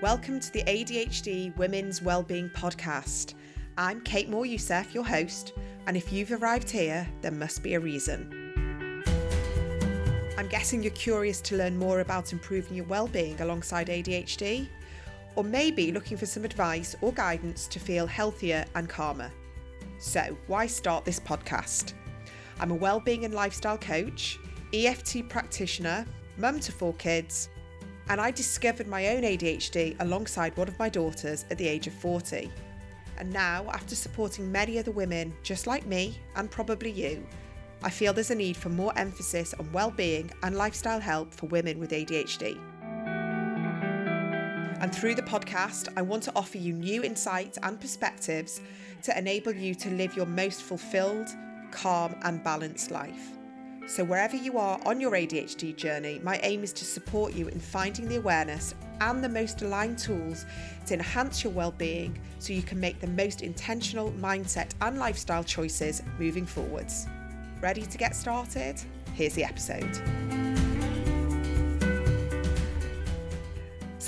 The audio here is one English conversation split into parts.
Welcome to the ADHD Women's Wellbeing Podcast. I'm Kate Moryoussef, your host, and if you've arrived here, there must be a reason. I'm guessing you're curious to learn more about improving your well-being alongside ADHD, or maybe looking for some advice or guidance to feel healthier and calmer. So, why start this podcast? I'm a well-being and lifestyle coach, EFT practitioner, mum to four kids, and I discovered my own ADHD alongside one of my daughters at the age of 40. And now, after supporting many other women just like me, and probably you, I feel there's a need for more emphasis on well-being and lifestyle help for women with ADHD. And through the podcast, I want to offer you new insights and perspectives to enable you to live your most fulfilled, calm, and balanced life. So, wherever you are on your ADHD journey, my aim is to support you in finding the awareness and the most aligned tools to enhance your well-being so you can make the most intentional mindset and lifestyle choices moving forwards. Ready to get started? Here's the episode.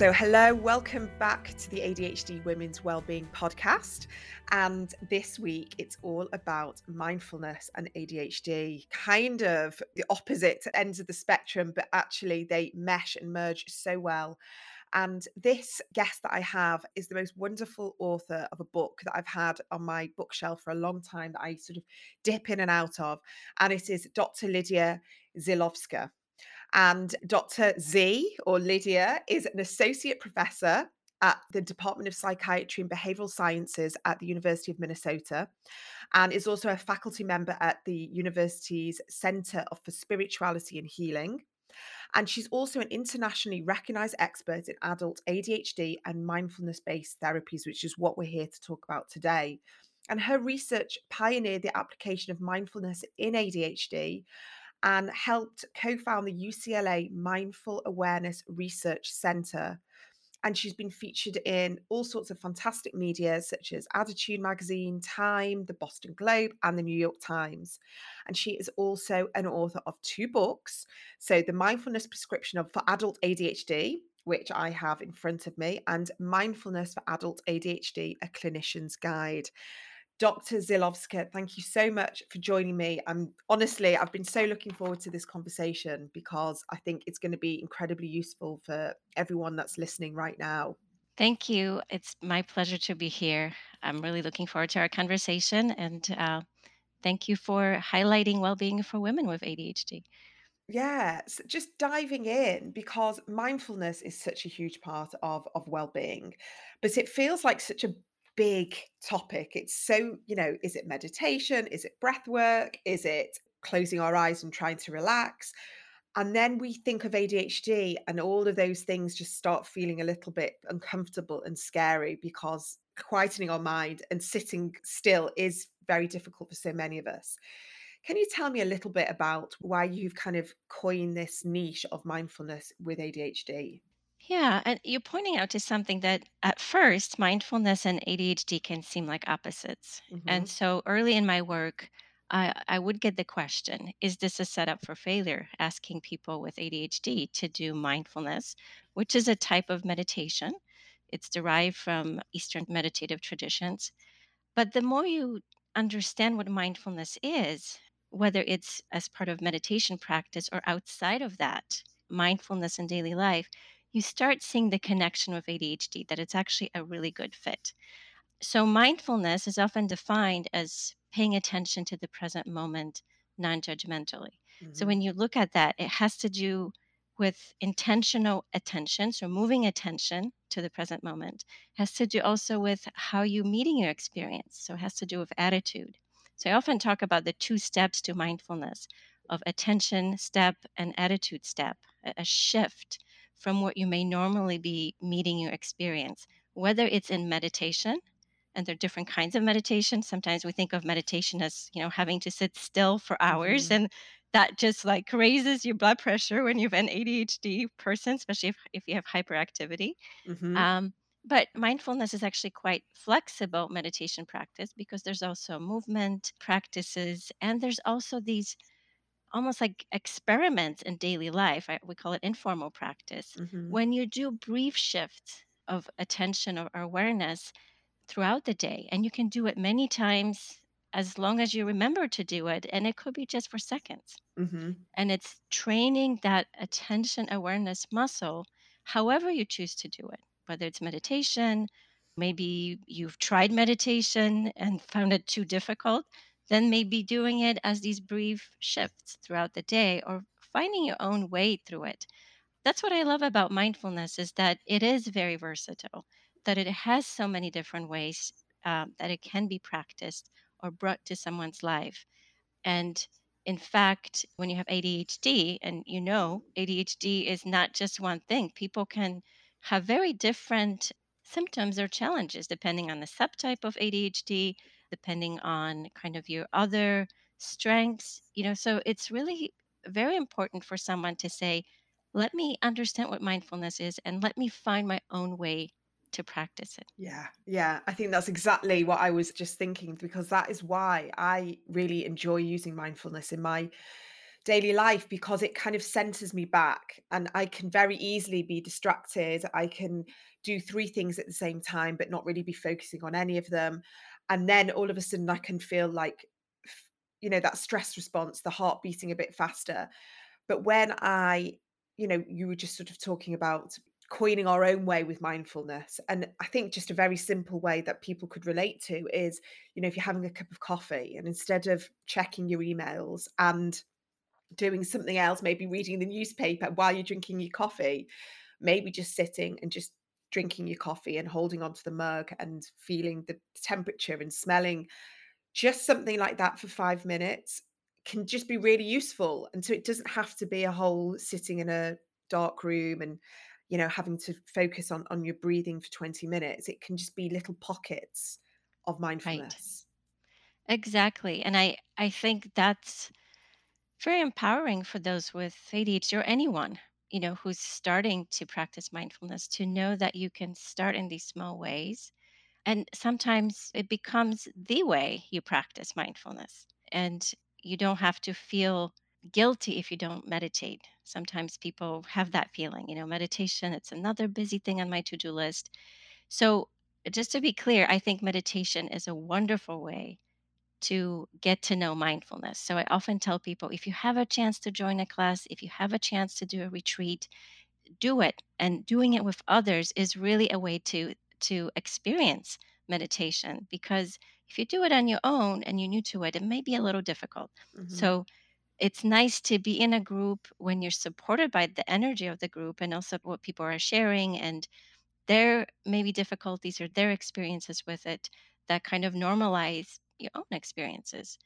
So, hello, welcome back to the ADHD Women's Wellbeing Podcast. And this week it's all about mindfulness and ADHD, kind of the opposite ends of the spectrum, but actually they mesh and merge so well. And this guest that I have is the most wonderful author of a book that I've had on my bookshelf for a long time that I sort of dip in and out of. And it is Dr. Lidia Zylowska. And Dr. Z, or Lidia, is an associate professor at the Department of Psychiatry and Behavioral Sciences at the University of Minnesota and is also a faculty member at the university's Center for Spirituality and Healing. And she's also an internationally recognized expert in adult ADHD and mindfulness based therapies, which is what we're here to talk about today. And her research pioneered the application of mindfulness in ADHD and helped co found the UCLA Mindful Awareness Research Center. And she's been featured in all sorts of fantastic media, such as ADDitude Magazine, Time, the Boston Globe, and the New York Times. And she is also an author of two books. So, The Mindfulness Prescription for Adult ADHD, which I have in front of me, and Mindfulness for Adult ADHD, a clinician's guide. Dr. Zylowska, thank you so much for joining me. I'm honestly, I've been so looking forward to this conversation because I think it's going to be incredibly useful for everyone that's listening right now. Thank you. It's my pleasure to be here. I'm really looking forward to our conversation and uh, thank you for highlighting well being for women with ADHD. Yeah, so just diving in because mindfulness is such a huge part of of well-being, but it feels like such a big topic. It's so, you know, is it meditation? Is it breath work? Is it closing our eyes and trying to relax? And then we think of ADHD, and all of those things just start feeling a little bit uncomfortable and scary because quietening our mind and sitting still is very difficult for so many of us. Can you tell me a little bit about why you've kind of coined this niche of mindfulness with ADHD? Yeah, and you're pointing out to something that at first, mindfulness and ADHD can seem like opposites. And hmm so early in my work, I, I would get the question Is this a setup for failure? Asking people with ADHD to do mindfulness, which is a type of meditation. It's derived from Eastern meditative traditions. But the more you understand what mindfulness is, whether it's as part of meditation practice or outside of that, mindfulness in daily life, you start seeing the connection with ADHD, that it's actually a really good fit. So, mindfulness is often defined as paying attention to the present moment non judgmentally. So, hmm when you look at that, it has to do with intentional attention, so moving attention to the present moment, has to do also with how you meeting your experience. So, it has to do with attitude. So, I often talk about the two steps to mindfulness of attention step and attitude step, a shift from what you may normally be meeting your experience, whether it's in meditation and there are different kinds of meditation. Sometimes we think of meditation as, you know, having to sit still for hours hmm and that just like raises your blood pressure when you have an ADHD person, especially if, if you have hyperactivity. hmm Um, but mindfulness is actually quite flexible meditation practice because there's also movement practices and there's also these almost like experiments in daily life. I, we call it informal practice. hmm When you do brief shifts of attention or awareness throughout the day. And you can do it many times as long as you remember to do it. And it could be just for seconds. hmm And it's training that attention awareness muscle, however you choose to do it, whether it's meditation, maybe you've tried meditation and found it too difficult, then maybe doing it as these brief shifts throughout the day or finding your own way through it. That's what I love about mindfulness is that it is very versatile, that it has so many different ways um, that it can be practiced or brought to someone's life. And in fact, when you have ADHD, and you know, ADHD is not just one thing, people can have very different symptoms or challenges depending on the subtype of ADHD, depending on kind of your other strengths. You know, so it's really very important for someone to say, let me understand what mindfulness is and let me find my own way to practice it. Yeah, yeah. I think that's exactly what I was just thinking because that is why I really enjoy using mindfulness in my daily life because it kind of centers me back and I can very easily be distracted. I can do three things at the same time, but not really be focusing on any of them. And then all of a sudden, I can feel like, you know, that stress response, the heart beating a bit faster. But when I, you know, you were just sort of talking about coining our own way with mindfulness. And I think just a very simple way that people could relate to is, you know, if you're having a cup of coffee and instead of checking your emails and doing something else, maybe reading the newspaper while you're drinking your coffee, maybe just sitting and just drinking your coffee and holding onto the mug and feeling the temperature and smelling just something like that for 5 minutes can just be really useful, and so it doesn't have to be a whole sitting in a dark room and, you know, having to focus on on your breathing for 20 minutes. It can just be little pockets of mindfulness Right. mindfulness. Exactly. And I, I think that's very empowering for those with ADHD or anyone, you know, who's starting to practice mindfulness to know that you can start in these small ways. And sometimes it becomes the way you practice mindfulness. And you don't have to feel guilty if you don't meditate. Sometimes people have that feeling, you know, meditation, it's another busy thing on my to do list. So, just to be clear, I think meditation is a wonderful way to get to know mindfulness. So I often tell people if you have a chance to join a class, if you have a chance to do a retreat, do it. And doing it with others is really a way to to experience meditation because if you do it on your own and you're new to it, it may be a little difficult. Mhm, So it's nice to be in a group when you're supported by the energy of the group and also what people are sharing and their maybe difficulties or their experiences with it that kind of normalize your own experiences.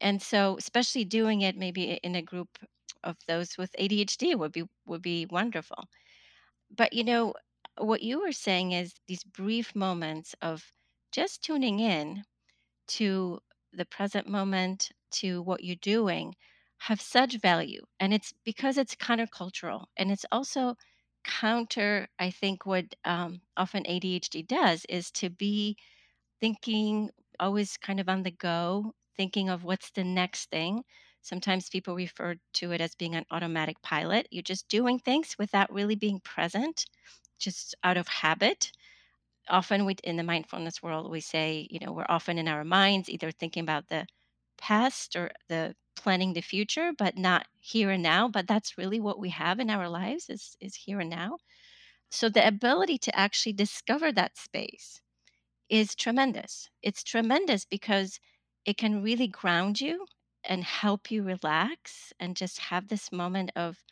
And so especially doing it maybe in a group of those with ADHD would be would be wonderful. But you know what you were saying is these brief moments of just tuning in to the present moment to what you're doing have such value and it's because it's countercultural and it's also counter i think what um, often adhd does is to be thinking always kind of on the go thinking of what's the next thing. Sometimes people refer to it as being an automatic pilot. You're just doing things without really being present just out of habit. Often we in the mindfulness world we say you know we're often in our minds either thinking about the past or the planning the future but not here and now but that's really what we have in our lives is is here and now. So the ability to actually discover that space is tremendous it's tremendous because it can really ground you and help you relax and just have this moment of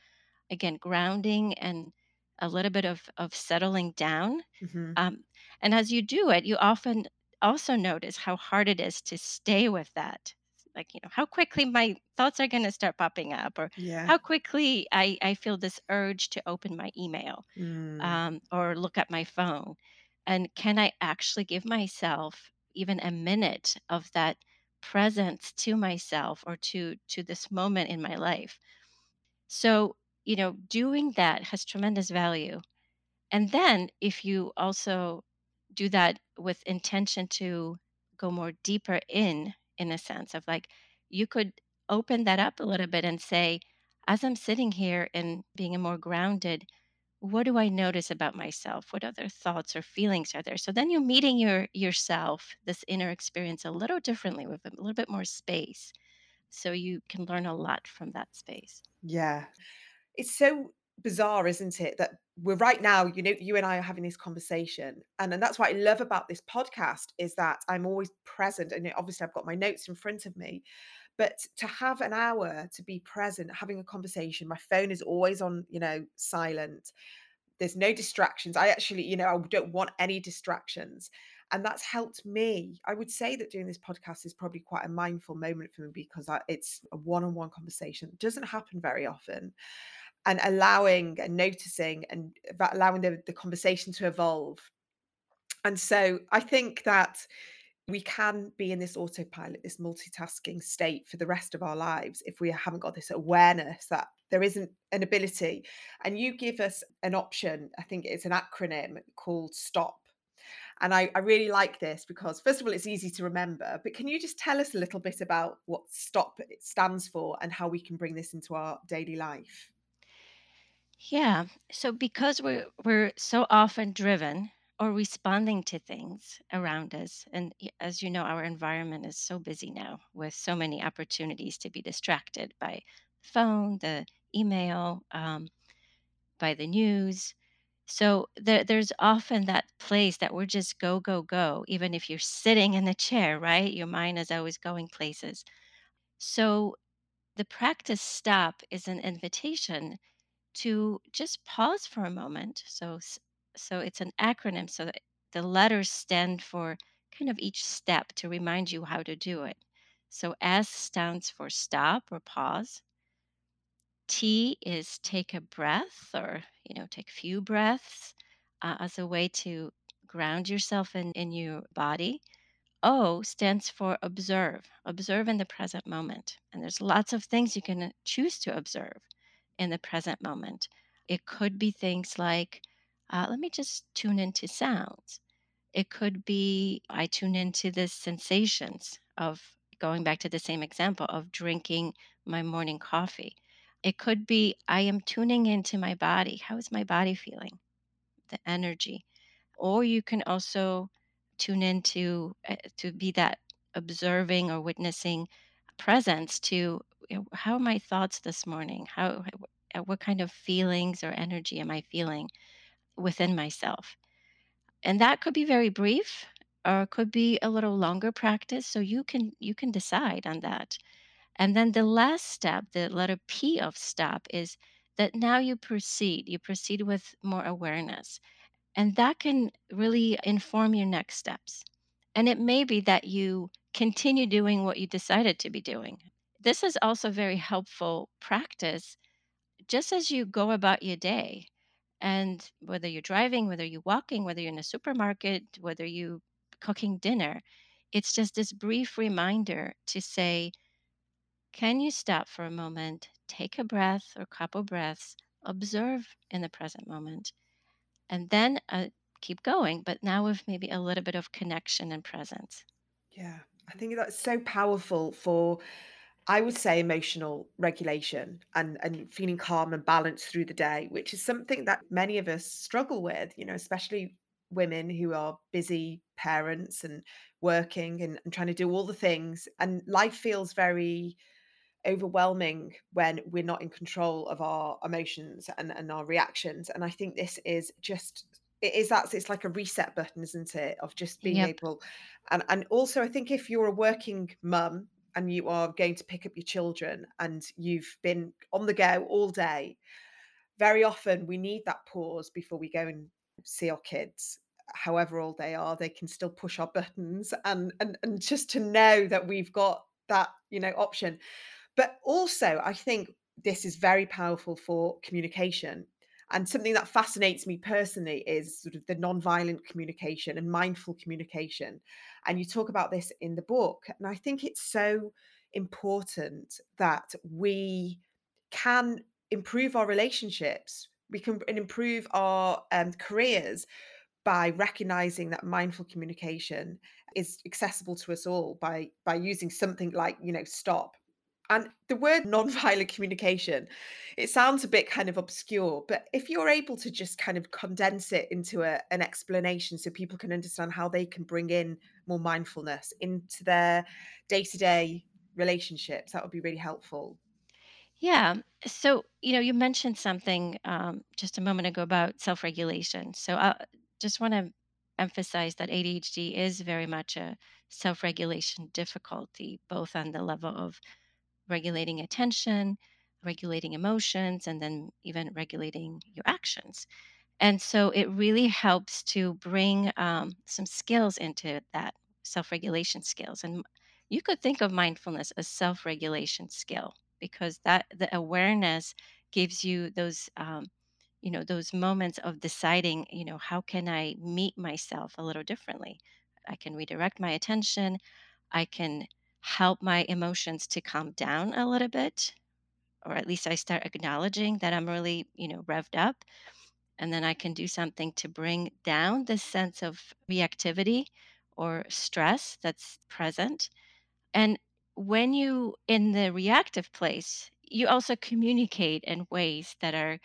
again grounding and a little bit of of settling down mhm. um, and as you do it, you often also notice how hard it is to stay with that. Like, you know, how quickly my thoughts are going to start popping up, or Yeah. how quickly I, I feel this urge to open my email Mm, um, or look at my phone. And can I actually give myself even a minute of that presence to myself or to to this moment in my life? So, you know, doing that has tremendous value and then if you also do that with intention to go more deeper in, in a sense of like, you could open that up a little bit and say, as I'm sitting here and being a more grounded, what do I notice about myself? What other thoughts or feelings are there? So then you're meeting your yourself, this inner experience a little differently with a little bit more space. So you can learn a lot from that space. Yeah. It's so bizarre, isn't it, that we're right now, you know, you and I are having this conversation. And and that's what I love about this podcast is that I'm always present. And obviously I've got my notes in front of me. But to have an hour to be present, having a conversation, my phone is always on, you know, silent. There's no distractions. I actually, you know, I don't want any distractions. And that's helped me. I would say that doing this podcast is probably quite a mindful moment for me because I, it's a one on one conversation. It doesn't happen very often. And allowing and noticing and allowing the, the conversation to evolve. And so I think that we can be in this autopilot, this multitasking state for the rest of our lives if we haven't got this awareness that there isn't an ability. And you give us an option, I think it's an acronym called STOP. And I, I really like this because, first of all, it's easy to remember. But can you just tell us a little bit about what STOP stands for and how we can bring this into our daily life? Yeah. So because we're we're so often driven or responding to things around us, and as you know, our environment is so busy now with so many opportunities to be distracted by phone, the email, um, by the news. So there, there's often that place that we're just go, go, go. Even if you're sitting in the chair, right? Your mind is always going places. So the practice stop is an invitation to just pause for a moment. So, so it's an acronym. So that the letters stand for kind of each step to remind you how to do it. So S stands for stop or pause. T is take a breath or, you know, take a few breaths uh, as a way to ground yourself in, in your body. O stands for observe, observe in the present moment. And there's lots of things you can choose to observe in the present moment. It could be things like, uh, let me just tune into sounds. It could be I tune into the sensations of going back to the same example of drinking my morning coffee. It could be I am tuning into my body. How is my body feeling? The energy. Or you can also tune into uh, to be that observing or witnessing presence to you know, how are my thoughts this morning? How uh, what kind of feelings or energy am I feeling within myself? and that could be very brief or it could be a little longer practice so you can you can decide on that. And then the last step the letter p of stop is that now you proceed you proceed with more awareness and that can really inform your next steps. And it may be that you continue doing what you decided to be doing. This is also very helpful practice just as you go about your day and whether you're driving, whether you're walking, whether you're in a supermarket, whether you're cooking dinner, it's just this brief reminder to say, can you stop for a moment, take a breath or couple breaths, observe in the present moment, and then uh, keep going, but now with maybe a little bit of connection and presence. Yeah, I think that's so powerful for I would say emotional regulation and and feeling calm and balanced through the day, which is something that many of us struggle with, you know, especially women who are busy parents and working and, and trying to do all the things. And life feels very overwhelming when we're not in control of our emotions and, and our reactions. And I think this is just it is that it's like a reset button, isn't it? Of just being Yep. able and and also I think if you're a working mum and you are going to pick up your children and you've been on the go all day, very often we need that pause before we go and see our kids. However old they are, they can still push our buttons and and and just to know that we've got that, you know, option. But also, I think this is very powerful for communication. And something that fascinates me personally is sort of the non-violent communication and mindful communication. And you talk about this in the book. And I think it's so important that we can improve our relationships. We can improve our um, careers by recognizing that mindful communication is accessible to us all by by using something like you know stop And the word non-violent communication, it sounds a bit kind of obscure, but if you're able to just kind of condense it into a, an explanation so people can understand how they can bring in more mindfulness into their day-to-day relationships, that would be really helpful. Yeah. So, you know, you mentioned something um, just a moment ago about self regulation. So, I just want to emphasize that ADHD is very much a self regulation difficulty, both on the level of regulating attention, regulating emotions, and then even regulating your actions. And so it really helps to bring um, some skills into that self regulation skills. And you could think of mindfulness as self regulation skill because that the awareness gives you those. Um, you know those moments of deciding you know how can i meet myself a little differently i can redirect my attention i can help my emotions to calm down a little bit or at least i start acknowledging that i'm really you know revved up and then I can do something to bring down the sense of reactivity or stress that's present. And when you in the reactive place, you also communicate in ways that are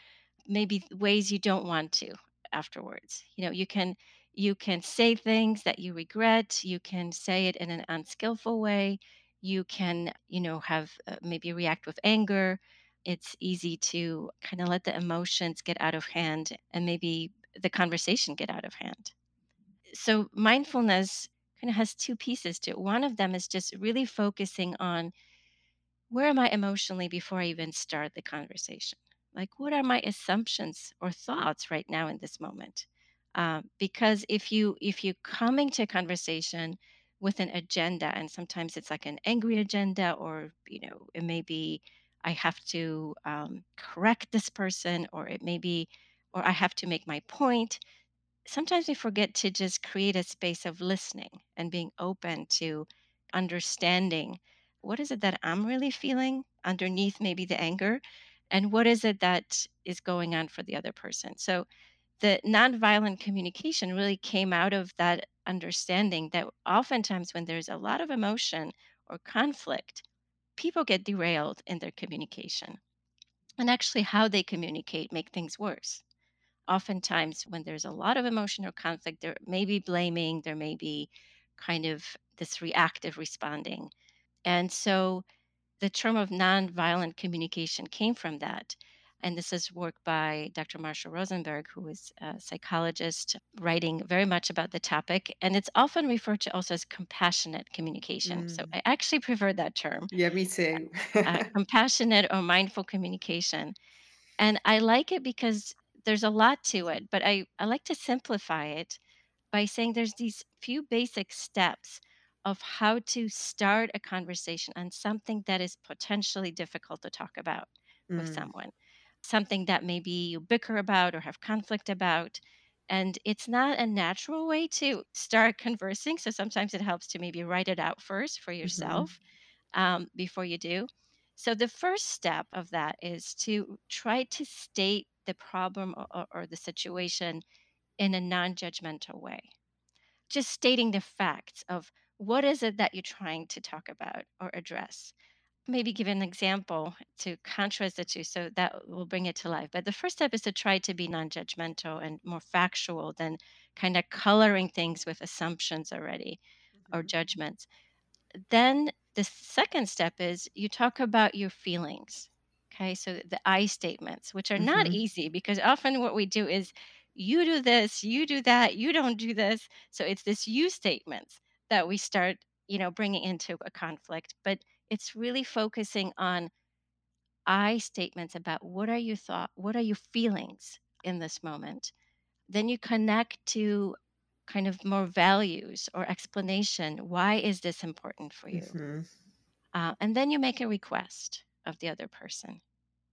maybe ways you don't want to afterwards. You know, you can you can say things that you regret, you can say it in an unskillful way, you can, you know, have uh, maybe react with anger. It's easy to kind of let the emotions get out of hand and maybe the conversation get out of hand. So mindfulness kind of has two pieces to it. One of them is just really focusing on where am I emotionally before I even start the conversation? Like, what are my assumptions or thoughts right now in this moment? Um, because if you if you coming to a conversation with an agenda, and sometimes it's like an angry agenda, or you know, it may be I have to um, correct this person, or it may be, or I have to make my point sometimes we forget to just create a space of listening and being open to understanding what is it that I'm really feeling underneath maybe the anger and what is it that is going on for the other person. So the nonviolent communication really came out of that understanding that oftentimes when there's a lot of emotion or conflict, people get derailed in their communication and actually how they communicate make things worse oftentimes when there's a lot of emotion or conflict, there may be blaming, there may be kind of this reactive responding. And so the term of nonviolent communication came from that. And this is work by Dr. Marshall Rosenberg, who is a psychologist writing very much about the topic. And it's often referred to also as compassionate communication. So Mm. I actually prefer that term, Yeah, me too. uh, compassionate or mindful communication and I like it because there's a lot to it, but I, I like to simplify it by saying there's these few basic steps of how to start a conversation on something that is potentially difficult to talk about with Mm. someone, something that maybe you bicker about or have conflict about. And it's not a natural way to start conversing. So sometimes it helps to maybe write it out first for Mhm. yourself um, before you do. So the first step of that is to try to state the problem or, or the situation in a non-judgmental way. Just stating the facts of what is it that you're trying to talk about or address. Maybe give an example to contrast the two so that will bring it to life. But the first step is to try to be non judgmental and more factual than kind of coloring things with assumptions already or Mhm. judgments. Then the second step is you talk about your feelings. Okay, so the I statements, which are not Mhm. easy because often what we do is you do this, you do that, you don't do this. So it's this you statements that we start, you know, bringing into a conflict, but it's really focusing on I statements about what are your thought, what are your feelings in this moment. Then you connect to kind of more values or explanation. Why is this important for you? Mhm. Uh, and then you make a request of the other person.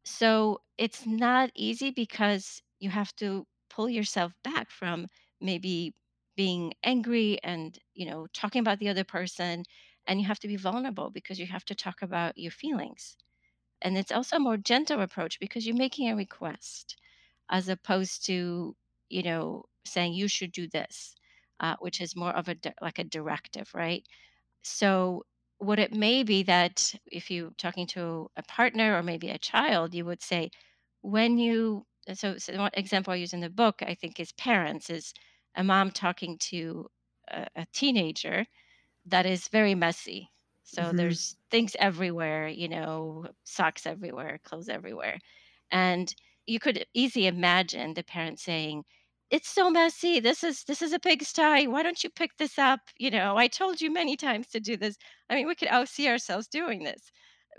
So it's not easy because you have to pull yourself back from maybe being angry and you know talking about the other person and you have to be vulnerable because you have to talk about your feelings. And it's also a more gentle approach because you're making a request as opposed to you know saying you should do this uh, which is more of a di- like a directive right? So what it may be that if you're talking to a partner or maybe a child, you would say, when you so, so one example I use in the book, I think is parents, is a mom talking to a, a teenager that is very messy. So hmm there's things everywhere, you know, socks everywhere, clothes everywhere. And you could easily imagine the parent saying, "It's so messy. This is this is a pigsty. Why don't you pick this up? You know, I told you many times to do this." I mean, we could all see ourselves doing this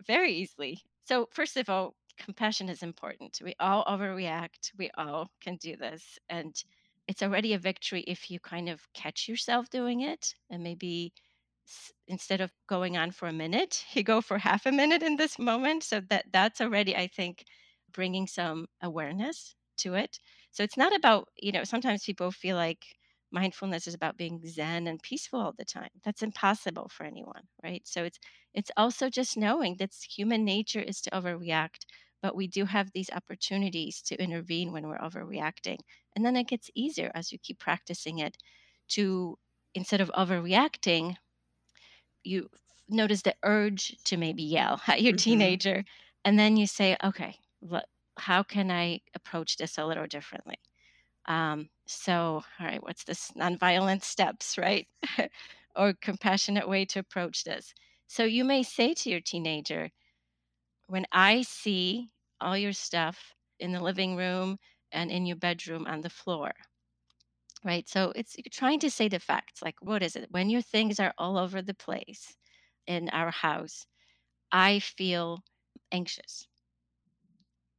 very easily. So, first of all, compassion is important. We all overreact. We all can do this. And it's already a victory if you kind of catch yourself doing it and maybe instead of going on for a minute he go for half a minute in this moment so that that's already i think bringing some awareness to it. So it's not about you know sometimes people feel like mindfulness is about being zen and peaceful all the time. That's impossible for anyone right? So it's it's also just knowing that human nature is to overreact but we do have these opportunities to intervene when we're overreacting and then it gets easier as you keep practicing it to instead of overreacting you notice the urge to maybe yell at your hmm teenager and then you say okay le- how can i approach this a little differently? Um, so all right what's this nonviolent steps right? Or compassionate way to approach this. So you may say to your teenager when i see all your stuff in the living room and in your bedroom on the floor right so it's you're trying to say the facts like what is it when your things are all over the place in our house I feel anxious,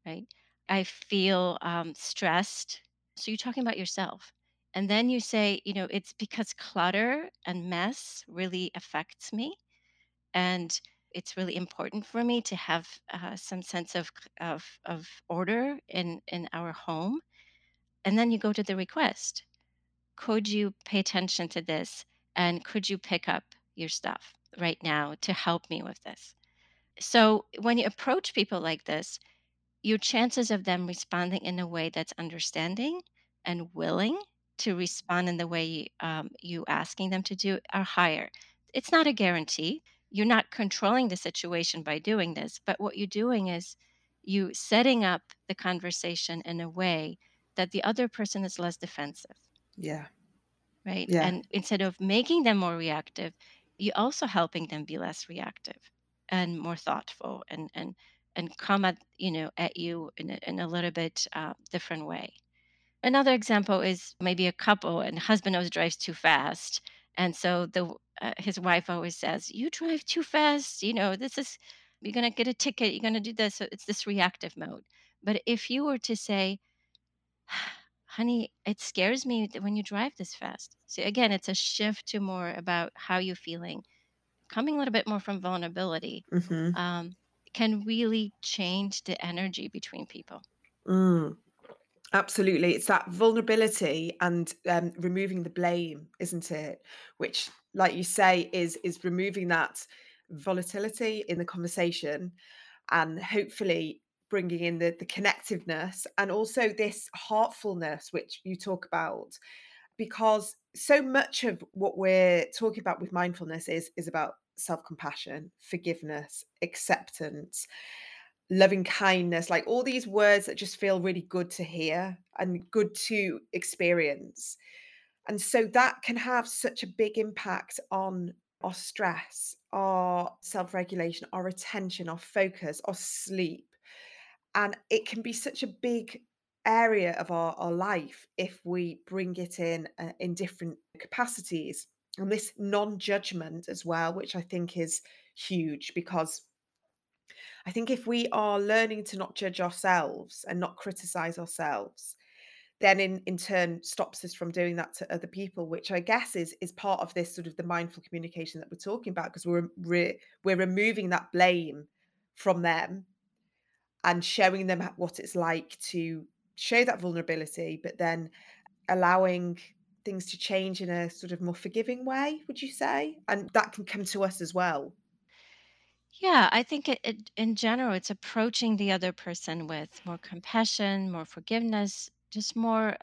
right? I feel um, stressed. So you're talking about yourself. And then you say, you know, it's because clutter and mess really affects me. And it's really important for me to have uh, some sense of, of, of order in, in our home. And then you go to the request. Could you pay attention to this? And could you pick up your stuff right now to help me with this? So when you approach people like this, your chances of them responding in a way that's understanding and willing to respond in the way um, you asking them to do are higher. It's not a guarantee. You're not controlling the situation by doing this, but what you're doing is you setting up the conversation in a way that the other person is less defensive Yeah. right? Yeah. And instead of making them more reactive, you're also helping them be less reactive and more thoughtful and and and come at you know at you in a, in a little bit uh, different way. Another example is maybe a couple and husband always drives too fast, and so the uh, his wife always says, "You drive too fast. You know this is you're gonna get a ticket. You're gonna do this." So it's this reactive mode. But if you were to say, Honey, it scares me when you drive this fast. So again, it's a shift to more about how you're feeling, coming a little bit more from vulnerability, hmm um, can really change the energy between people. Mm. Absolutely. It's that vulnerability and um, removing the blame, isn't it? Which, like you say, is is removing that volatility in the conversation and hopefully bringing in the, the connectiveness and also this heartfulness, which you talk about, because so much of what we're talking about with mindfulness is is about self-compassion, forgiveness, acceptance loving kindness, like all these words that just feel really good to hear and good to experience. And so that can have such a big impact on our stress, our self regulation, our attention, our focus, our sleep. And it can be such a big area of our, our life if we bring it in uh, in different capacities. And this non judgment as well, which I think is huge because I think if we are learning to not judge ourselves and not criticize ourselves, then in in turn stops us from doing that to other people, which I guess is is part of this sort of the mindful communication that we're talking about because we're re- we're removing that blame from them and showing them what it's like to show that vulnerability, but then allowing things to change in a sort of more forgiving way, would you say? And that can come to us as well. Yeah, I think it, it, in general, it's approaching the other person with more compassion, more forgiveness, just more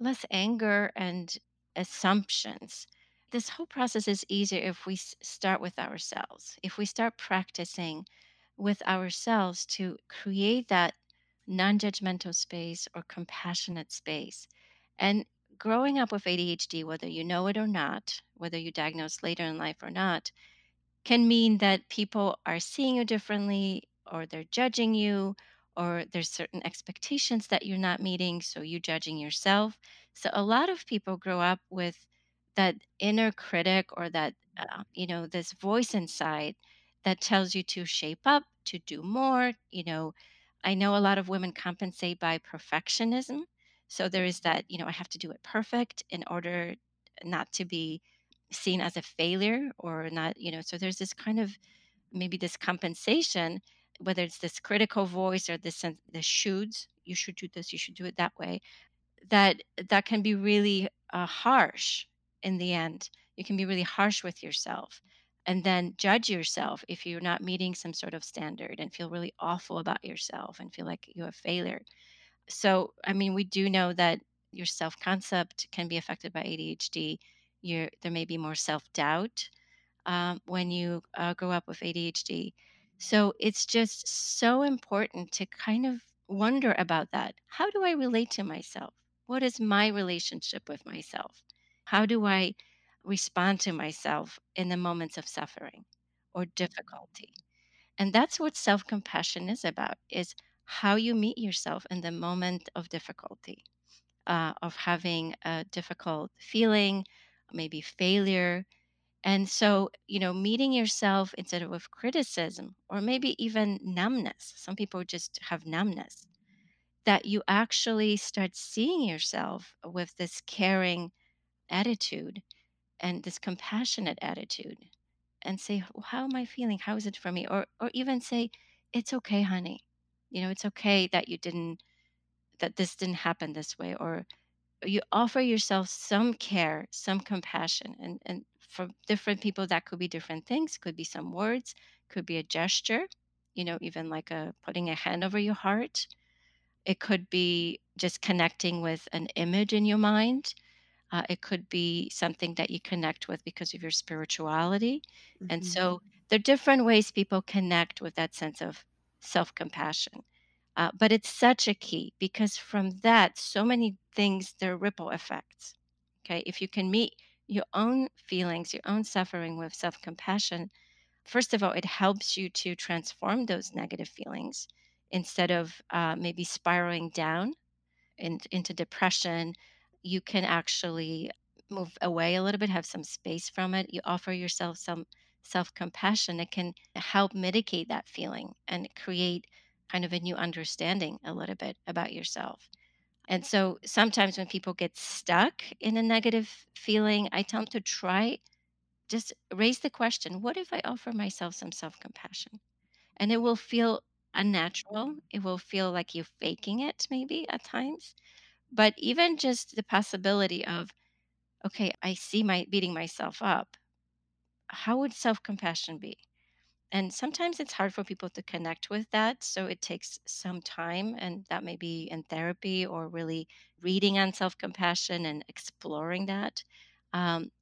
less anger and assumptions. this whole process is easier if we start with ourselves. If we start practicing with ourselves to create that non judgmental space or compassionate space. And growing up with ADHD, whether you know it or not, whether you diagnosed later in life or not, can mean that people are seeing you differently or they're judging you or there's certain expectations that you're not meeting so you judging yourself so a lot of people grow up with that inner critic or that uh, you know this voice inside that tells you to shape up to do more you know i know a lot of women compensate by perfectionism so there is that you know i have to do it perfect in order not to be seen as a failure or not you know so there's this kind of maybe this compensation whether it's this critical voice or this the shoulds you should do this you should do it that way that that can be really uh, harsh in the end. You can be really harsh with yourself and then judge yourself if you're not meeting some sort of standard and feel really awful about yourself and feel like you're a failure so i mean we do know that your self concept can be affected by adhd you there may be more self doubt um, when you uh, grow up with ADHD. So it's just so important to kind of wonder about that. How do I relate to myself? What is my relationship with myself? How do I respond to myself in the moments of suffering or difficulty? And that's what self-compassion is about is how you meet yourself in the moment of difficulty, uh, of having a difficult feeling, maybe failure, and so, you know, meeting yourself instead of with criticism or maybe even numbness, some people just have numbness, that you actually start seeing yourself with this caring attitude and this compassionate attitude and say, "Well, how am I feeling? How is it for me? Or, or even say, it's okay, honey. You know, it's okay that you didn't, that this didn't happen this way. Or you offer yourself some care, some compassion, and and for different people that could be different things. Could be some words, could be a gesture, you know, even like a putting a hand over your heart. It could be just connecting with an image in your mind. Uh, it could be something that you connect with because of your spirituality. And Mhm. so there are different ways people connect with that sense of self compassion. Uh, but it's such a key because from that, so many things, there are ripple effects. Okay. If you can meet your own feelings, your own suffering with self compassion, first of all, it helps you to transform those negative feelings instead of uh, maybe spiraling down in, into depression. You can actually move away a little bit, have some space from it. You offer yourself some self compassion. It can help mitigate that feeling and create kind of a new understanding a little bit about yourself. And so sometimes when people get stuck in a negative feeling, I tell them to try just raise the question what if I offer myself some self compassion? And it will feel unnatural. It will feel like you're faking it, maybe at times. But even just the possibility of, okay, I see my beating myself up. How would self compassion be? And sometimes it's hard for people to connect with that. So it takes some time, and that may be in therapy or really reading on self compassion and exploring that um,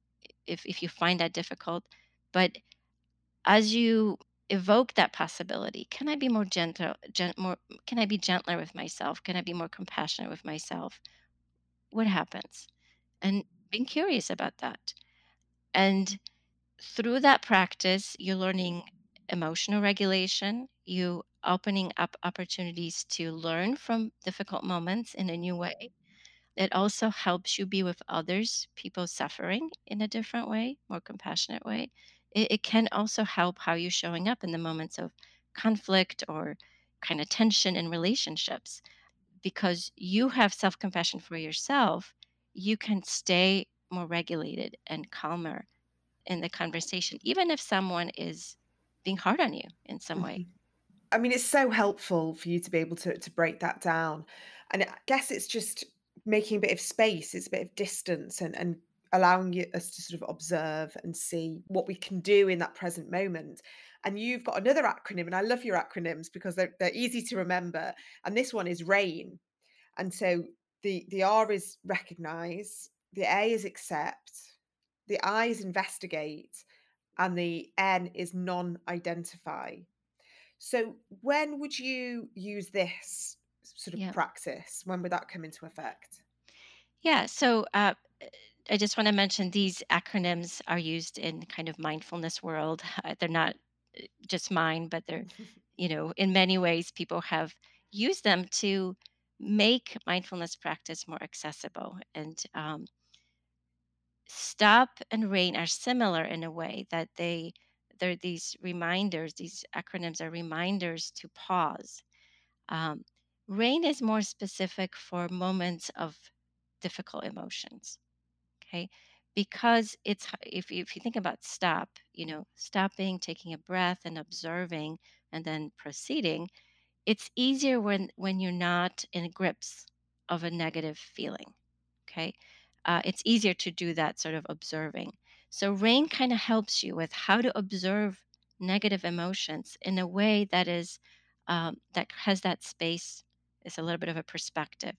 if, if you find that difficult. But as you evoke that possibility, can I be more gentle, gent, more, can I be gentler with myself? Can I be more compassionate with myself? What happens? And being curious about that. And through that practice, you're learning emotional regulation, you opening up opportunities to learn from difficult moments in a new way. Mm-hmm. It also helps you be with others, people suffering in a different way, more compassionate way. It, it can also help how you're showing up in the moments of conflict or kind of tension in relationships because you have self compassion for yourself. You can stay more regulated and calmer in the conversation, even if someone is being hard on you in some way. Mhm. I mean, it's so helpful for you to be able to to break that down, and I guess it's just making a bit of space, it's a bit of distance and and allowing you us to sort of observe and see what we can do in that present moment. And you've got another acronym, and I love your acronyms because they're they're easy to remember, and this one is RAIN. And so the the R is recognize, the A is accept, the I is investigate, and the N is non-identify. So when would you use this sort of Yeah. praxis? When would that come into effect? Yeah. So uh, I just want to mention these acronyms are used in kind of mindfulness world. Uh, They're not uh, just mine, but they're, you know, in many ways people have used them to make mindfulness practice more accessible. And um, stop and rain are similar in a way that they they're these reminders. These acronyms are reminders to pause. Um, rain is more specific for moments of difficult emotions okay? Because it's if, if you think about stop you know stopping taking a breath and observing and then proceeding it's easier when when you're not in grips of a negative feeling okay? Uh, it's easier to do that sort of observing. So rain kind of helps you with how to observe negative emotions in a way that is um, that has that space is a little bit of a perspective.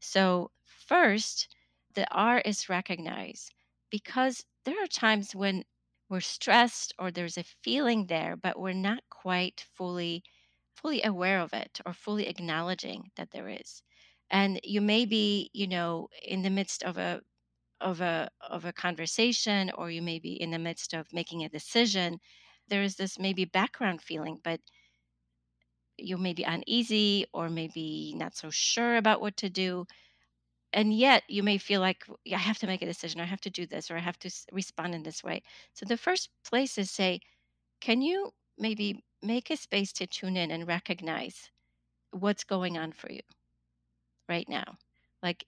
So first the r is recognize because there are times when we're stressed or there's a feeling there but we're not quite fully fully aware of it or fully acknowledging that there is. And you may be you know in the midst of a of a of a conversation or you may be in the midst of making a decision there is this maybe background feeling but you may be uneasy or maybe not so sure about what to do and yet you may feel like "Yeah, i have to make a decision i have to do this or i have to respond in this way. So the first place is say can you maybe make a space to tune in and recognize what's going on for you right now? Like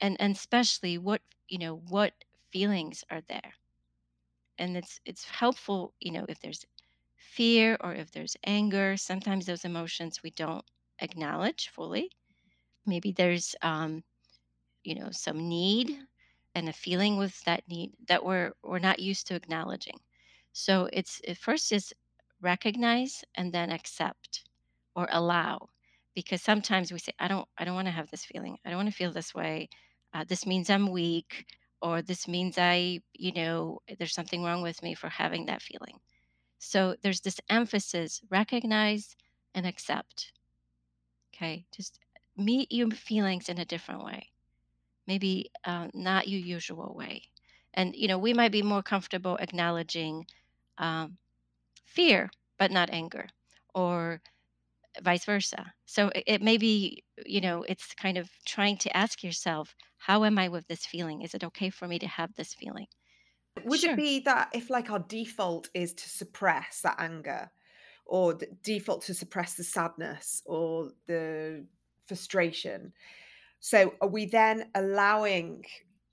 and and especially what you know what feelings are there? And it's it's helpful you know if there's fear or if there's anger sometimes those emotions we don't acknowledge fully. Maybe there's um you know some need and a feeling with that need that we're we're not used to acknowledging. So it's it first is recognize and then accept or allow because sometimes we say i don't i don't want to have this feeling. I don't want to feel this way. Uh, this means i'm weak or this means i you know there's something wrong with me for having that feeling. So there's this emphasis recognize and accept. Okay? Just meet your feelings in a different way maybe uh, not your usual way. And, you know, we might be more comfortable acknowledging um, fear, but not anger, or vice versa. So it, it may be, you know, it's kind of trying to ask yourself, how am I with this feeling? Is it okay for me to have this feeling? Would it be that if like our default is to suppress that anger or the default to suppress the sadness or the frustration, So are we then allowing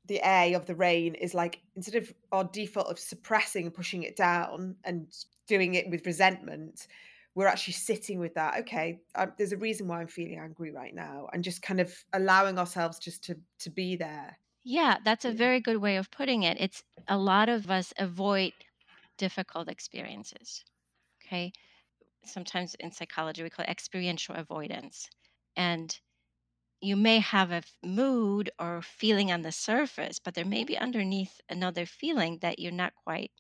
the A of the rain is like instead of our default of suppressing and pushing it down and doing it with resentment, we're actually sitting with that. Okay, um, there's a reason why I'm feeling angry right now, and just kind of allowing ourselves just to to be there. Yeah, that's a very good way of putting it. It's a lot of us avoid difficult experiences. Okay. Sometimes in psychology, we call it experiential avoidance. And you may have a mood or feeling on the surface, but there may be underneath another feeling that you're not quite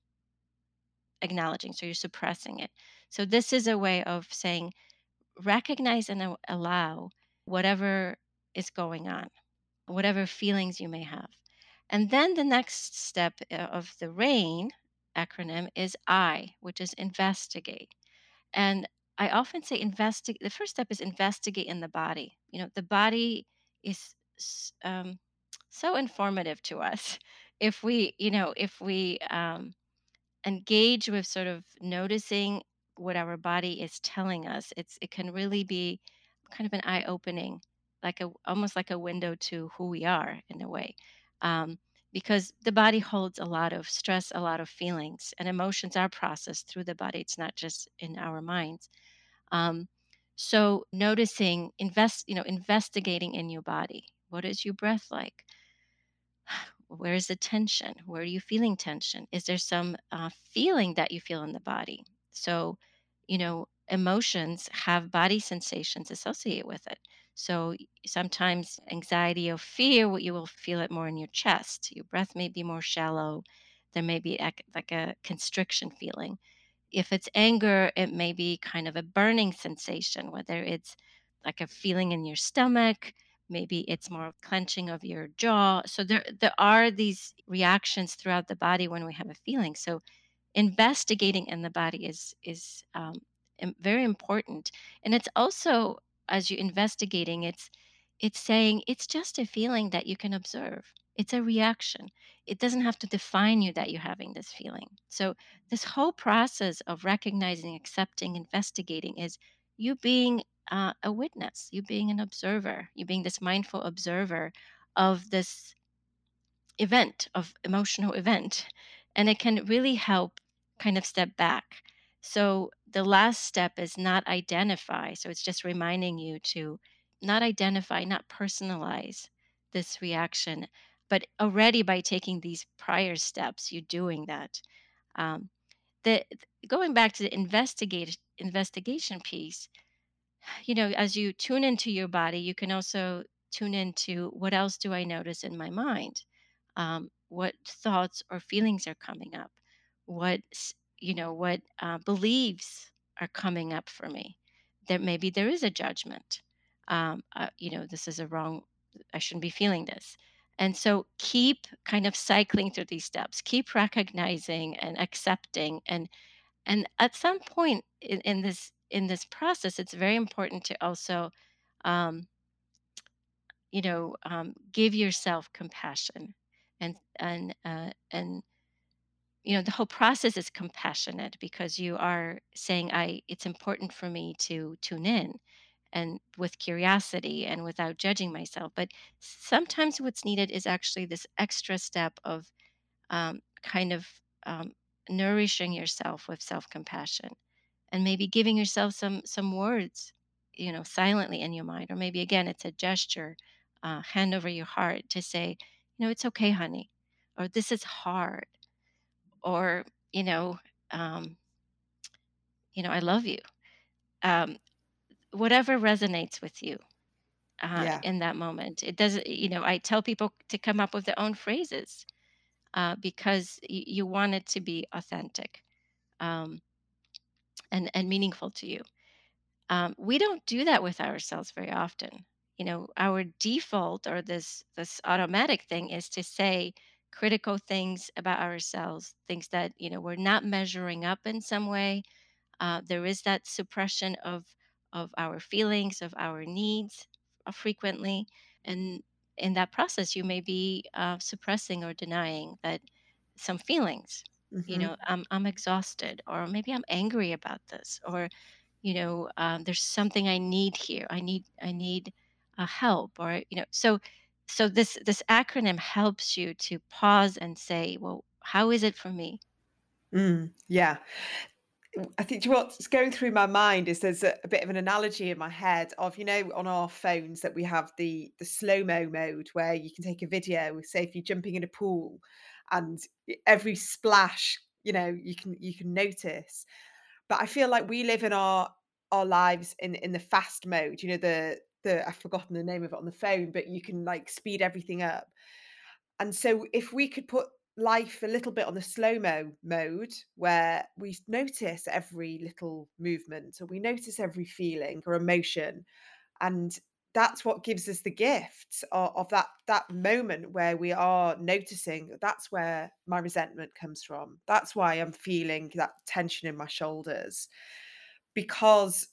acknowledging. So you're suppressing it. So this is a way of saying, recognize and allow whatever is going on, whatever feelings you may have. And then the next step uh, of the RAIN acronym is I, which is investigate. And I often say investigate. The first step is investigate in the body. You know, the body is um, so informative to us. If we, you know, if we um, engage with sort of noticing what our body is telling us, it's it can really be kind of an eye opening, like a almost like a window to who we are in a way. Um, because the body holds a lot of stress, a lot of feelings, and emotions are processed through the body. It's not just in our minds. Um, so noticing, invest, you know, investigating in your body. What is your breath like? Where is the tension? Where are you feeling tension? Is there some uh, feeling that you feel in the body? So, you know, emotions have body sensations associated with it. So sometimes anxiety or fear, you will feel it more in your chest. Your breath may be more shallow. there may be like a constriction feeling if it's anger, it may be kind of a burning sensation, whether it's like a feeling in your stomach, maybe it's more clenching of your jaw. So there there are these reactions throughout the body when we have a feeling. So investigating in the body is is um, very important, and it's also as you're investigating, it's it's saying it's just a feeling that you can observe. It's a reaction. It doesn't have to define you that you're having this feeling. So this whole process of recognizing, accepting, investigating is you being uh, a witness, you being an observer, you being this mindful observer of this event, of emotional event. And it can really help kind of step back. So the last step is not identify. So it's just reminding you to not identify, not personalize this reaction. But already by taking these prior steps, you're doing that. Um, the going back to the investigate investigation piece, you know, as you tune into your body, you can also tune into what else do I notice in my mind? Um, what thoughts or feelings are coming up? What you know, what uh, beliefs are coming up for me? That maybe there is a judgment. Um, uh, you know, this is a wrong. I shouldn't be feeling this. And so keep kind of cycling through these steps. Keep recognizing and accepting and and at some point in, in this in this process it's very important to also um, you know um, give yourself compassion and and uh, and you know the whole process is compassionate because you are saying i it's important for me to tune in and with curiosity and without judging myself but sometimes what's needed is actually this extra step of um, kind of um, nourishing yourself with self-compassion and maybe giving yourself some some words you know silently in your mind or maybe again it's a gesture uh, hand over your heart to say you know it's okay honey or this is hard or you know um, you know i love you um, whatever resonates with you uh, Yeah. in that moment. It doesn't you know i tell people to come up with their own phrases uh, because y- you want it to be authentic um, and and meaningful to you. Um, we don't do that with ourselves very often. You know our default or this this automatic thing is to say critical things about ourselves things that you know we're not measuring up in some way. Uh, there is that suppression of of our feelings of our needs uh, frequently and in that process you may be uh, suppressing or denying that some feelings you hmm know I'm, I'm exhausted or maybe i'm angry about this or you know um, there's something i need here. I need i need a help or you know so so this this acronym helps you to pause and say well how is it for me? Mm, yeah. I think what's going through my mind is there's a, a bit of an analogy in my head of you know on our phones that we have the the slow mo mode where you can take a video. Say if you're jumping in a pool, and every splash you know you can you can notice. But I feel like we live in our our lives in in the fast mode. You know the the I've forgotten the name of it on the phone, but you can like speed everything up. And so if we could put life a little bit on the slow-mo mode where we notice every little movement or we notice every feeling or emotion and that's what gives us the gift of, of that that moment where we are noticing that's where my resentment comes from. That's why i'm feeling that tension in my shoulders because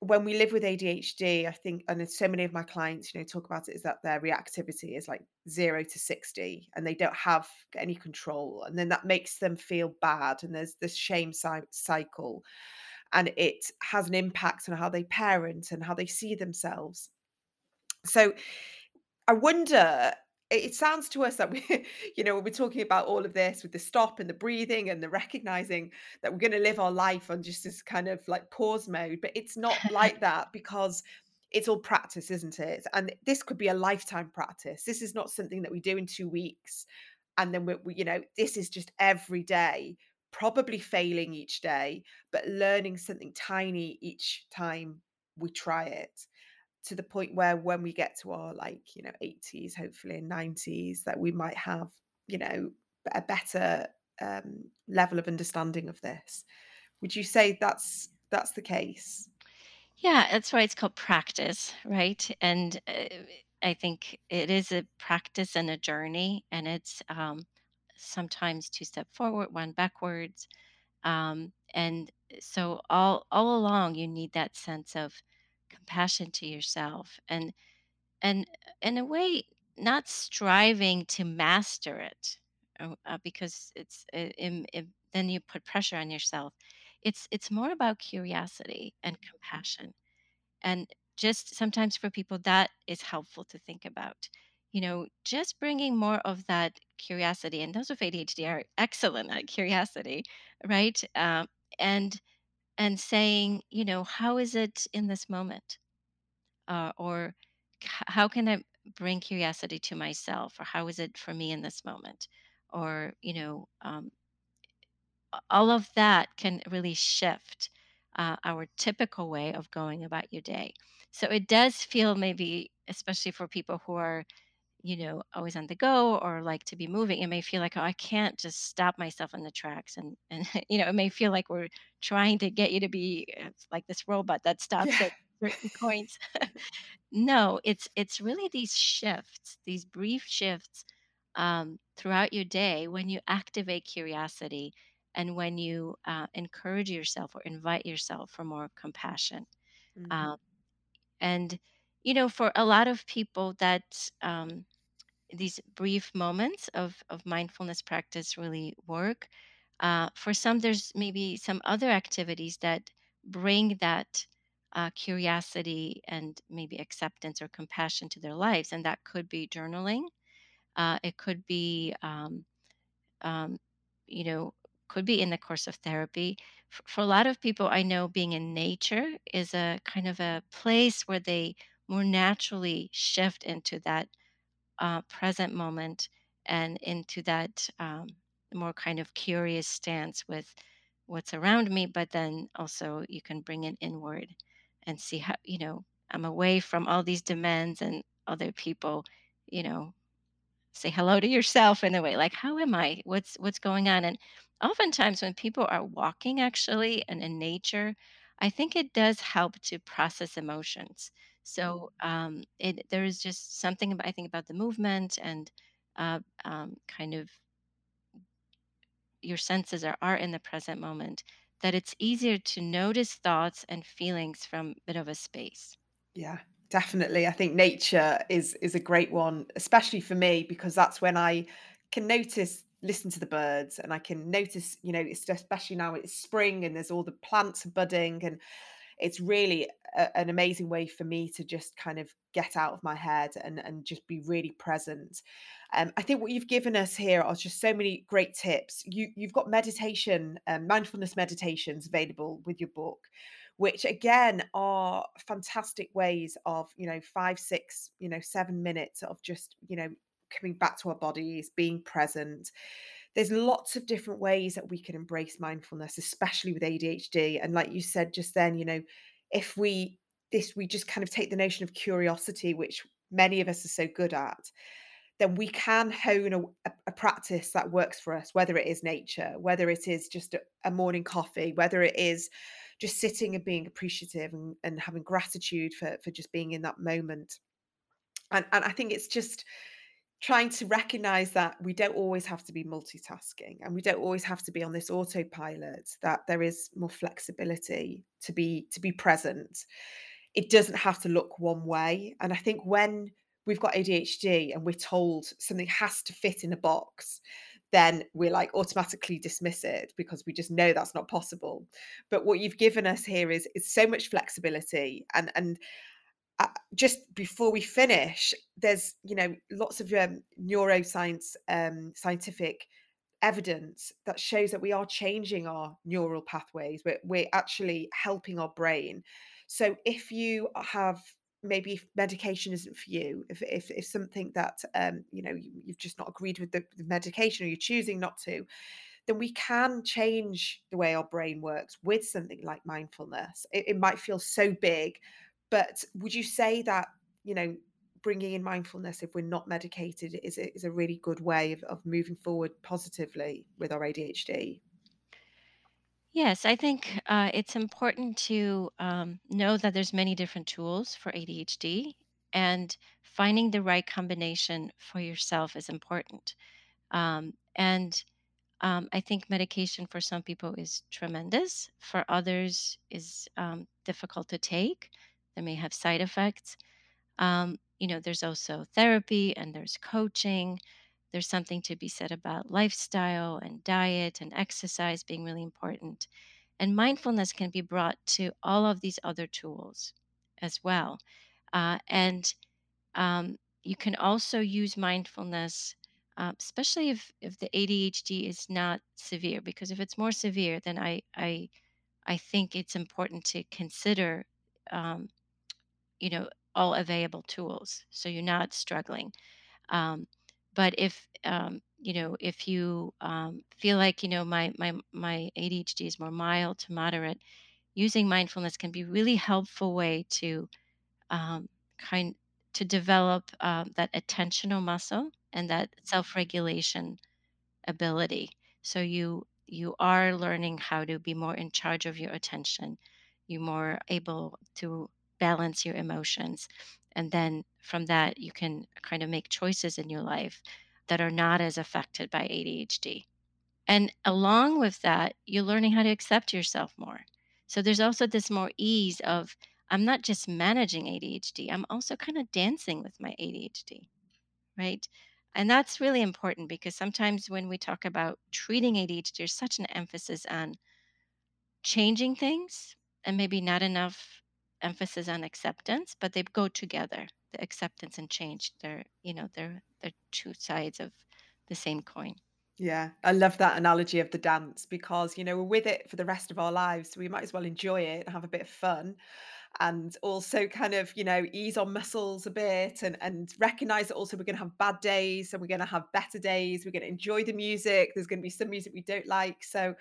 when we live with ADHD, I think, and so many of my clients, you know, talk about it is that their reactivity is like zero to 60 and they don't have any control. And then that makes them feel bad. And there's this shame cycle and it has an impact on how they parent and how they see themselves. So I wonder, it it sounds to us that we, you know, when we're talking about all of this with the stop and the breathing and the recognizing that we're going to live our life on just this kind of like pause mode, but it's not like that because it's all practice, isn't it? And this could be a lifetime practice. This is not something that we do in two weeks. And then we, we you know, this is just every day, probably failing each day, but learning something tiny each time we try it to the point where when we get to our like you know 80s hopefully and 90s that we might have you know a better um, level of understanding of this. Would you say that's that's the case? Yeah, that's why it's called practice, right? And uh, I think it is a practice and a journey, and it's um, sometimes two step forward, one backwards. Um, and so all all along, you need that sense of compassion to yourself, and and in a way, not striving to master it, uh, uh, because it's uh, im- im- then you put pressure on yourself. It's it's more about curiosity and compassion and just sometimes for people, that is helpful to think about. You know, just bringing more of that curiosity, and those with ADHD are excellent at curiosity, right? Um, and and saying, you know, how is it in this moment, uh, or how can I bring curiosity to myself, or how is it for me in this moment, or you know, um, all of that can really shift uh, our typical way of going about your day. So it does feel maybe, especially for people who are, you know, always on the go or like to be moving, it may feel like, oh, I can't just stop myself in the tracks. And, and you know, it may feel like we're trying to get you to be uh, like this robot that stops Yeah. at certain points. no, it's it's really these shifts, these brief shifts um, throughout your day when you activate curiosity and when you uh, encourage yourself or invite yourself for more compassion. Mm, Um, and, you know, for a lot of people, that um, these brief moments of, of mindfulness practice really work. Uh, for some, there's maybe some other activities that bring that uh, curiosity and maybe acceptance or compassion to their lives. And that could be journaling. Uh, it could be um, um, you know, could be in the course of therapy. For, for a lot of people, I know being in nature is a kind of a place where they more naturally shift into that uh, present moment and into that um, more kind of curious stance with what's around me, but then also you can bring it inward and see how, you know, I'm away from all these demands and other people, you know, say hello to yourself in a way like how am i? What's what's going on? And oftentimes when people are walking actually and in nature i think it does help to process emotions so um it there is just something about i think about the movement and uh, um, kind of your senses are, are in the present moment that it's easier to notice thoughts and feelings from a bit of a space yeah, definitely. I think nature is is a great one, especially for me because that's when I can notice, listen to the birds, and I can notice, you know, it's especially now it's spring and there's all the plants are budding, and it's really a, an amazing way for me to just kind of get out of my head and and just be really present. Um, I think what you've given us here are just so many great tips. You you've got meditation, um, mindfulness meditations available with your book, which again are fantastic ways of you know five, six, you know seven minutes of just you know coming back to our bodies, being present, there's lots of different ways that we can embrace mindfulness, especially with ADHD. And like you said just then, you know, if we this we just kind of take the notion of curiosity, which many of us are so good at, then we can hone a, a, practice that works for us, whether it is nature, whether it is just a, a morning coffee, whether it is just sitting and being appreciative and, and having gratitude for for just being in that moment. And and I think it's just trying to recognize that we don't always have to be multitasking and we don't always have to be on this autopilot that there is more flexibility to be to be present. It doesn't have to look one way and i think when we've got adhd and we're told something has to fit in a box then we're like automatically dismiss it because we just know that's not possible. But what you've given us here is is so much flexibility and and uh, just before we finish, there's you know lots of um, neuroscience, um, scientific evidence that shows that we are changing our neural pathways. We're we're actually helping our brain. So if you have maybe if medication isn't for you, if if, if something that um, you know you, you've just not agreed with the, the medication or you're choosing not to, then we can change the way our brain works with something like mindfulness. It, it might feel so big, but would you say that, you know, bringing in mindfulness if we're not medicated is a, is a really good way of, of moving forward positively with our ADHD. Yes, I think uh, it's important to um, know that there's many different tools for ADHD, and finding the right combination for yourself is important. Um, and um, I think medication for some people is tremendous. For others, is um, difficult to take. They may have side effects. Um, you know, there's also therapy and there's coaching. There's something to be said about lifestyle and diet and exercise being really important. And mindfulness can be brought to all of these other tools as well. Uh, and um, you can also use mindfulness, uh, especially if, if the ADHD is not severe, because if it's more severe, then I, I, I think it's important to consider, um, you know, all available tools so you're not struggling. Um, but if um, you know, if you um, feel like you know my my my ADHD is more mild to moderate, using mindfulness can be really helpful way to um, kind to develop um, that attentional muscle and that self-regulation ability. So you you are learning how to be more in charge of your attention. You're more able to balance your emotions. And then from that you can kind of make choices in your life that are not as affected by ADHD. And along with that, you're learning how to accept yourself more. So there's also this more ease of I'm not just managing ADHD, I'm also kind of dancing with my ADHD right? And that's really important because sometimes when we talk about treating ADHD, there's such an emphasis on changing things and maybe not enough emphasis on acceptance, but they go together. The acceptance and change, they're, you know, they're they're two sides of the same coin. Yeah, I love that analogy of the dance because, you know, we're with it for the rest of our lives. So we might as well enjoy it and have a bit of fun and also kind of, you know, ease on muscles a bit and, and recognize that also we're going to have bad days and we're going to have better days. We're going to enjoy the music. There's going to be some music we don't like. So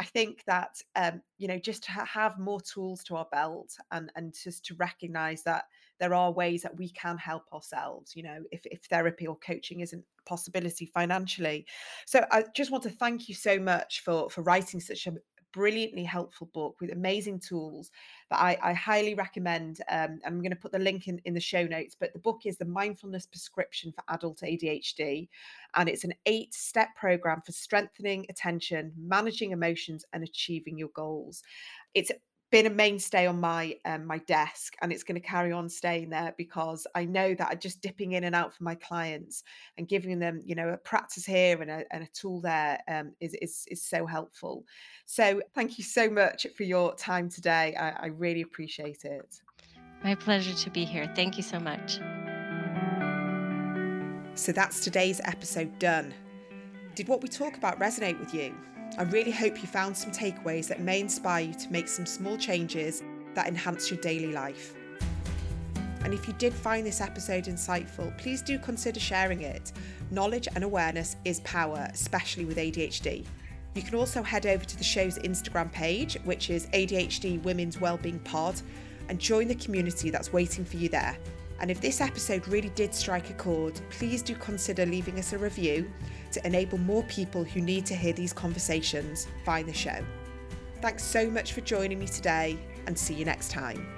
I think that, um, you know, just to have more tools to our belt and, and just to recognize that there are ways that we can help ourselves, you know, if, if therapy or coaching isn't possibility financially. So I just want to thank you so much for, for writing such a brilliantly helpful book with amazing tools that I, I highly recommend. Um, I'm going to put the link in, in the show notes, but the book is The Mindfulness Prescription for Adult ADHD. And it's an eight step program for strengthening attention, managing emotions, and achieving your goals. It's been a mainstay on my um, my desk and it's going to carry on staying there because I know that I'm just dipping in and out for my clients and giving them you know a practice here and a, and a tool there um, is, is is so helpful. So thank you so much for your time today. I, I really appreciate it. My pleasure to be here. Thank you so much. So that's today's episode done. Did what we talk about resonate with you I really hope you found some takeaways that may inspire you to make some small changes that enhance your daily life. And if you did find this episode insightful, please do consider sharing it. Knowledge and awareness is power, especially with ADHD. You can also head over to the show's Instagram page, which is ADHD Women's Wellbeing Pod, and join the community that's waiting for you there. And if this episode really did strike a chord, please do consider leaving us a review to enable more people who need to hear these conversations find the show. Thanks so much for joining me today and see you next time.